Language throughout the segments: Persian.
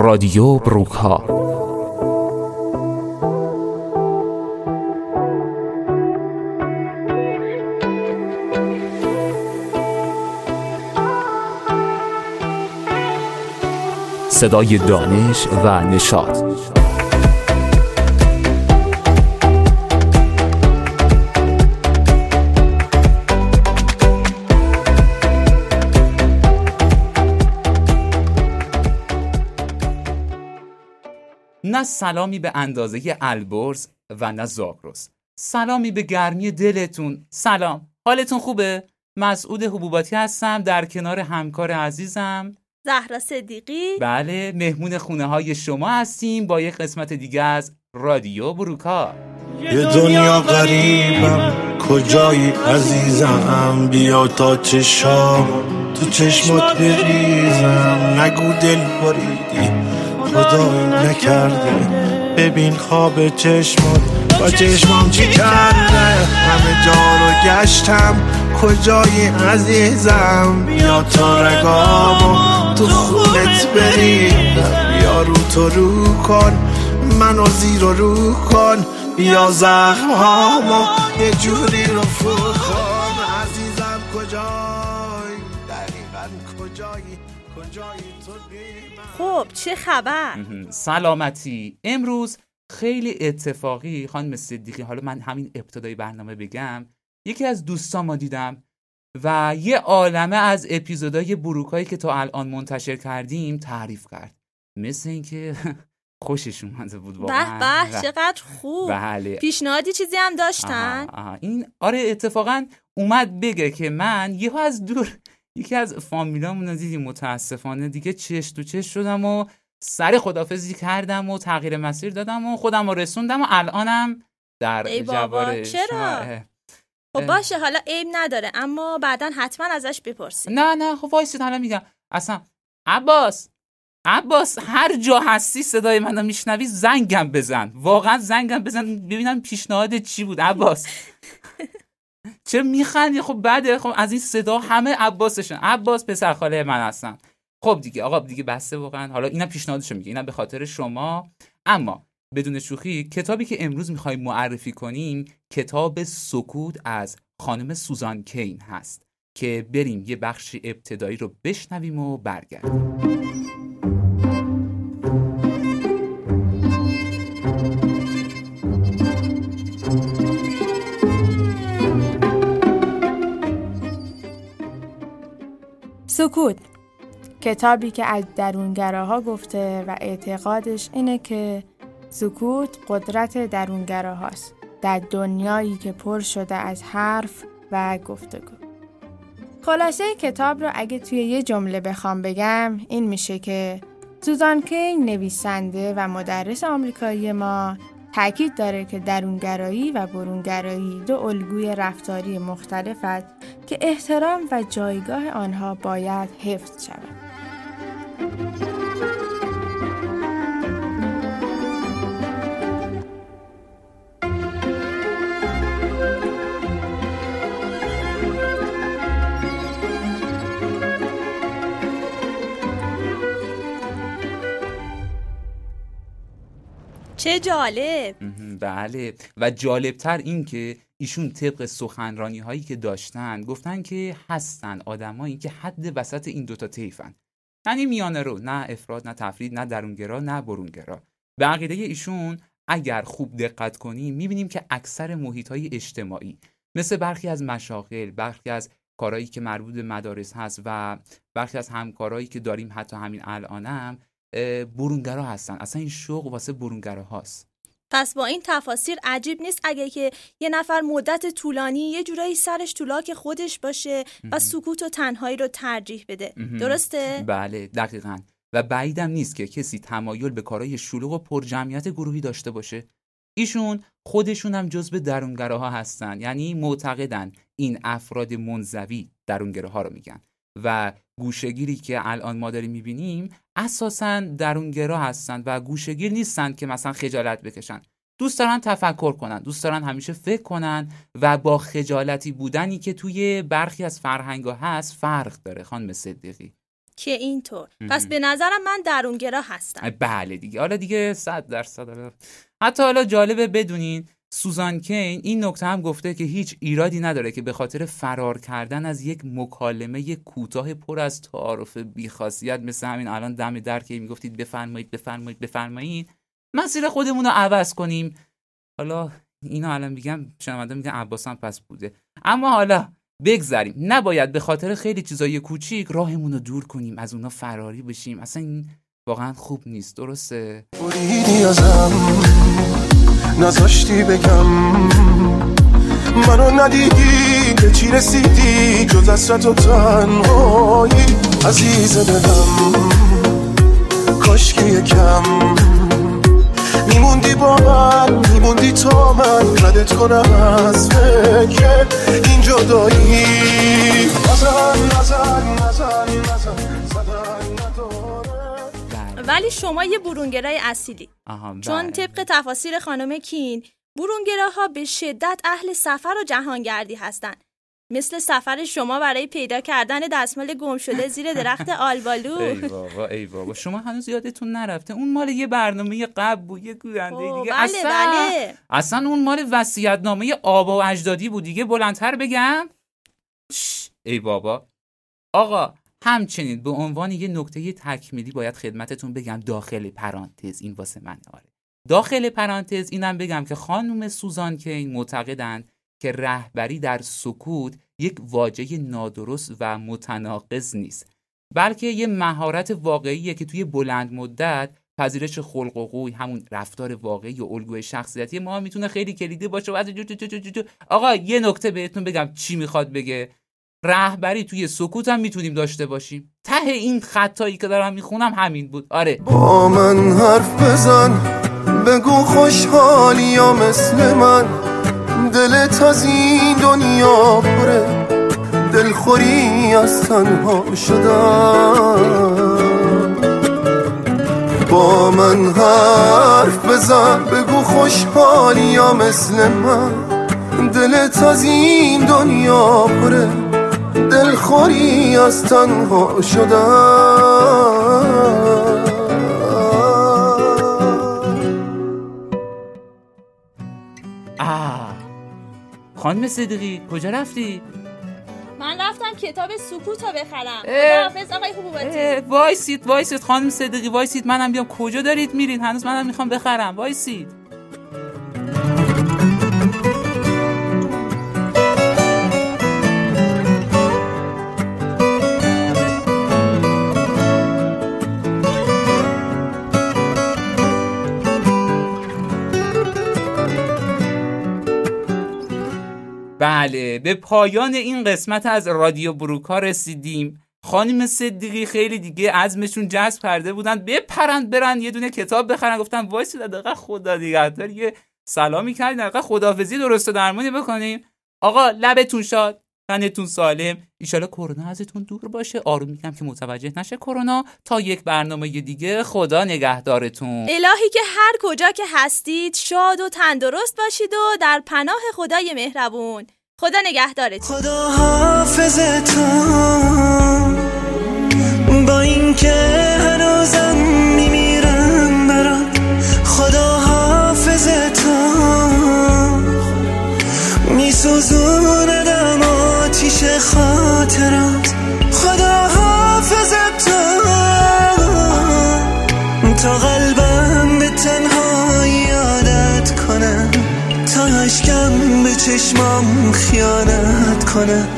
رادیو بروکها. صدای دانش و نشاط. نه سلامی به اندازه البرز و نه زاگرس سلامی به گرمی دلتون. سلام. حالتون خوبه؟ مسعود حبوباتی هستم در کنار همکار عزیزم. زهرا صدیقی. بله مهمون خونه های شما هستیم با یک قسمت دیگه از رادیو بروکا یه دنیا غریبم کجایی عزیزم؟ بیا تا چشام. تو چشمات بریزم. نگو دل بریدی. خدایی نکرده. ببین خواب چشمات. با چشمام چی کرده؟ همه جا رو گشتم. کجایی عزیزم؟ بیا تا رگامو تو خونت بریدم بیا رو تو رو کن. منو زیر رو کن. بیا زخم هامو یه جوری رو خب چه خبر؟ سلامتی. امروز خیلی اتفاقی خانم صدیقی حالا من همین ابتدای برنامه بگم یکی از دوستان ما دیدم و یه عالمه از اپیزودهای بروکایی که تا الان منتشر کردیم تعریف کرد. مثل اینکه خوشش اومده بود به واقعا به چقدر خوب. بله. پیشنهادی چیزی هم داشتن؟ آها، آها. این آره اتفاقا اومد بگه که من یهو از دور یکی از فامیلامون رو دیدیم متاسفانه دیگه چش تو چش شدم و سر خدافزی کردم و تغییر مسیر دادم و خودم رو رسوندم و الانم در ای بابا، چرا؟ خب باشه حالا عیب نداره اما بعدا حتما ازش بپرسید. نه نه خب وایسید حالا میگم. اصلا عباس عباس هر جا هستی صدای منو میشنوی زنگم بزن. واقعا زنگم بزن ببینم پیشنهاد چی بود عباس. چه میخندی؟ خب بعده خب از این صدا همه عباسشن. عباس پسر خاله من هستم خب دیگه آقا دیگه بسته واقعا. حالا اینم پیشنهادشو میگه. اینم به خاطر شما. اما بدون شوخی کتابی که امروز می‌خوایم معرفی کنیم کتاب سکوت از خانم سوزان کین هست که بریم یه بخش ابتدایی رو بشنویم و برگردیم. سکوت. کتابی که از درونگراها گفته و اعتقادش اینه که سکوت قدرت درونگراهاست. در دنیایی که پر شده از حرف و گفتگو. خلاصه کتاب رو اگه توی یه جمله بخوام بگم این میشه که سوزان کین نویسنده و مدرس آمریکایی ما تاکید داره که درونگرایی و برونگرایی دو الگوی رفتاری مختلف است که احترام و جایگاه آنها باید حفظ شود. چه جالب. بله. و جالبتر این که ایشون طبق سخنرانی هایی که داشتن گفتن که هستن آدمایی که حد وسط این دوتا طیفن. یعنی میانه رو نه افراد نه تفرید نه درونگرا نه برونگرا. به عقیده ایشون اگر خوب دقت کنیم می‌بینیم که اکثر محیط های اجتماعی مثل برخی از مشاغل برخی از کارهایی که مربوط به مدارس هست و برخی از همکارهایی که داریم حتی همین الانم برونگرا هستن. اصلا این شوق واسه برونگرا هاست. پس با این تفاسیر عجیب نیست اگه که یه نفر مدت طولانی یه جورایی سرش طولاک خودش باشه و سکوت و تنهایی رو ترجیح بده. درسته؟ بله دقیقا. و بعیدم نیست که کسی تمایل به کارهای شلوغ و پرجمعیت گروهی داشته باشه. ایشون خودشون هم جزو درونگراها هستن. یعنی معتقدن این افراد منزوی درونگراها رو میگن. و گوشگیری که الان ما داریم می‌بینیم اساسا درونگرا هستن و گوشگیر نیستن که مثلا خجالت بکشن. دوست دارن تفکر کنن دوست دارن همیشه فکر کنن و با خجالتی بودنی که توی برخی از فرهنگا هست فرق داره خانم صدیقی. که اینطور. پس به نظرم من درونگرا هستم. بله دیگه. حالا دیگه صد درصد. حتی حالا جالبه بدونین سوزان کین این نکته هم گفته که هیچ ایرادی نداره که به خاطر فرار کردن از یک مکالمه کوتاه پر از تعارف بیخاصیت مثل همین الان دم در که می‌گفتید بفرمایید بفرمایید بفرمایید مسیر خودمون رو عوض کنیم. حالا اینا الان میگم شنونده میگن عباس هم پس بوده. اما حالا بگذریم. نباید به خاطر خیلی چیزای کوچیک راهمون رو دور کنیم از اونا فراری بشیم. اصلا این واقعا خوب نیست. درسته؟ نذاشتی بگم؟ منو ندیدی به چی رسیدی؟ جز اصرت و تنهایی. عزیز دلم کاش که یکم. میموندی با من میموندی تا من. ردت کنم از فکر این جدایی. ولی شما یه برونگرای اصیلی. چون بله. طبق تفاسیر خانم کین برونگراها به شدت اهل سفر و جهانگردی هستند. مثل سفر شما برای پیدا کردن دستمال گم شده زیر درخت آلبالو. ای بابا ای بابا. شما هنوز یادتون نرفته؟ اون مال یه برنامه قبل بود یه گوینده دیگه. بله، اصلا بله. اصلا اون مال وصیت نامه آبا و اجدادی بود دیگه. بلندتر بگم. ای بابا. آقا همچنین به عنوان یه نکته تکمیلی باید خدمتتون بگم داخل پرانتز این واسه من آره. داخل پرانتز اینم بگم که خانم سوزان کین معتقدند که رهبری در سکوت یک واژه نادرست و متناقض نیست بلکه یه مهارت واقعیه که توی بلند مدت پذیرش خلق و قوی همون رفتار واقعی و الگوی شخصیتی ما می‌تونه خیلی کلیدی باشه. و از جو جو جو. آقا یه نکته بهتون بگم چی می‌خواد بگه؟ رهبری توی سکوت هم می‌تونیم داشته باشیم. ته این خطایی که دارم می‌خونم همین بود. آره. با من حرف بزن بگو خوشحالی یا مثل من. دلت از این دنیا پره دلخوری از تنها شدن. با من حرف بزن بگو خوشحالی یا مثل من. دلت از این دنیا پره. دلخوری از تنها شدن. آه. خانم صدیقی کجا رفتی؟ من رفتم کتاب سکوت رو بخرم. خداحافظ آقای حبوباتی. وایسید وایسید خانم صدیقی وایسید. منم بیام. کجا دارید میرین؟ هنوز منم می‌خوام بخرم. وایسید. بله به پایان این قسمت از رادیو بروکا رسیدیم. خانم صدیقی خیلی دیگه عزمشون جذب کرده بودن. بپرند برن یه دونه کتاب بخرن. گفتن وایسی دقیقا خدا نگهدار. یه سلامی کردین دقیقا خداحافظی درست و درمانی بکنیم آقا لبتون شاد تنتون سالم. ایشالا کرونا ازتون دور باشه. آروم میگم که متوجه نشه کرونا. تا یک برنامه دیگه خدا نگهدارتون. الهی که هر کجا که هستید شاد و تندرست باشید و در پناه خدای مهربون. خدا نگهدارتون خدا حافظتم با اینکه هنوزم میمیرم برات. خدا حافظتم میسوزوندم آتیش خاطرات. خدا چشمام خیانت کنه.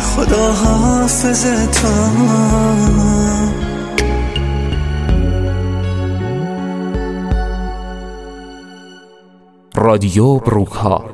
خدا حافظتم رادیو بروکا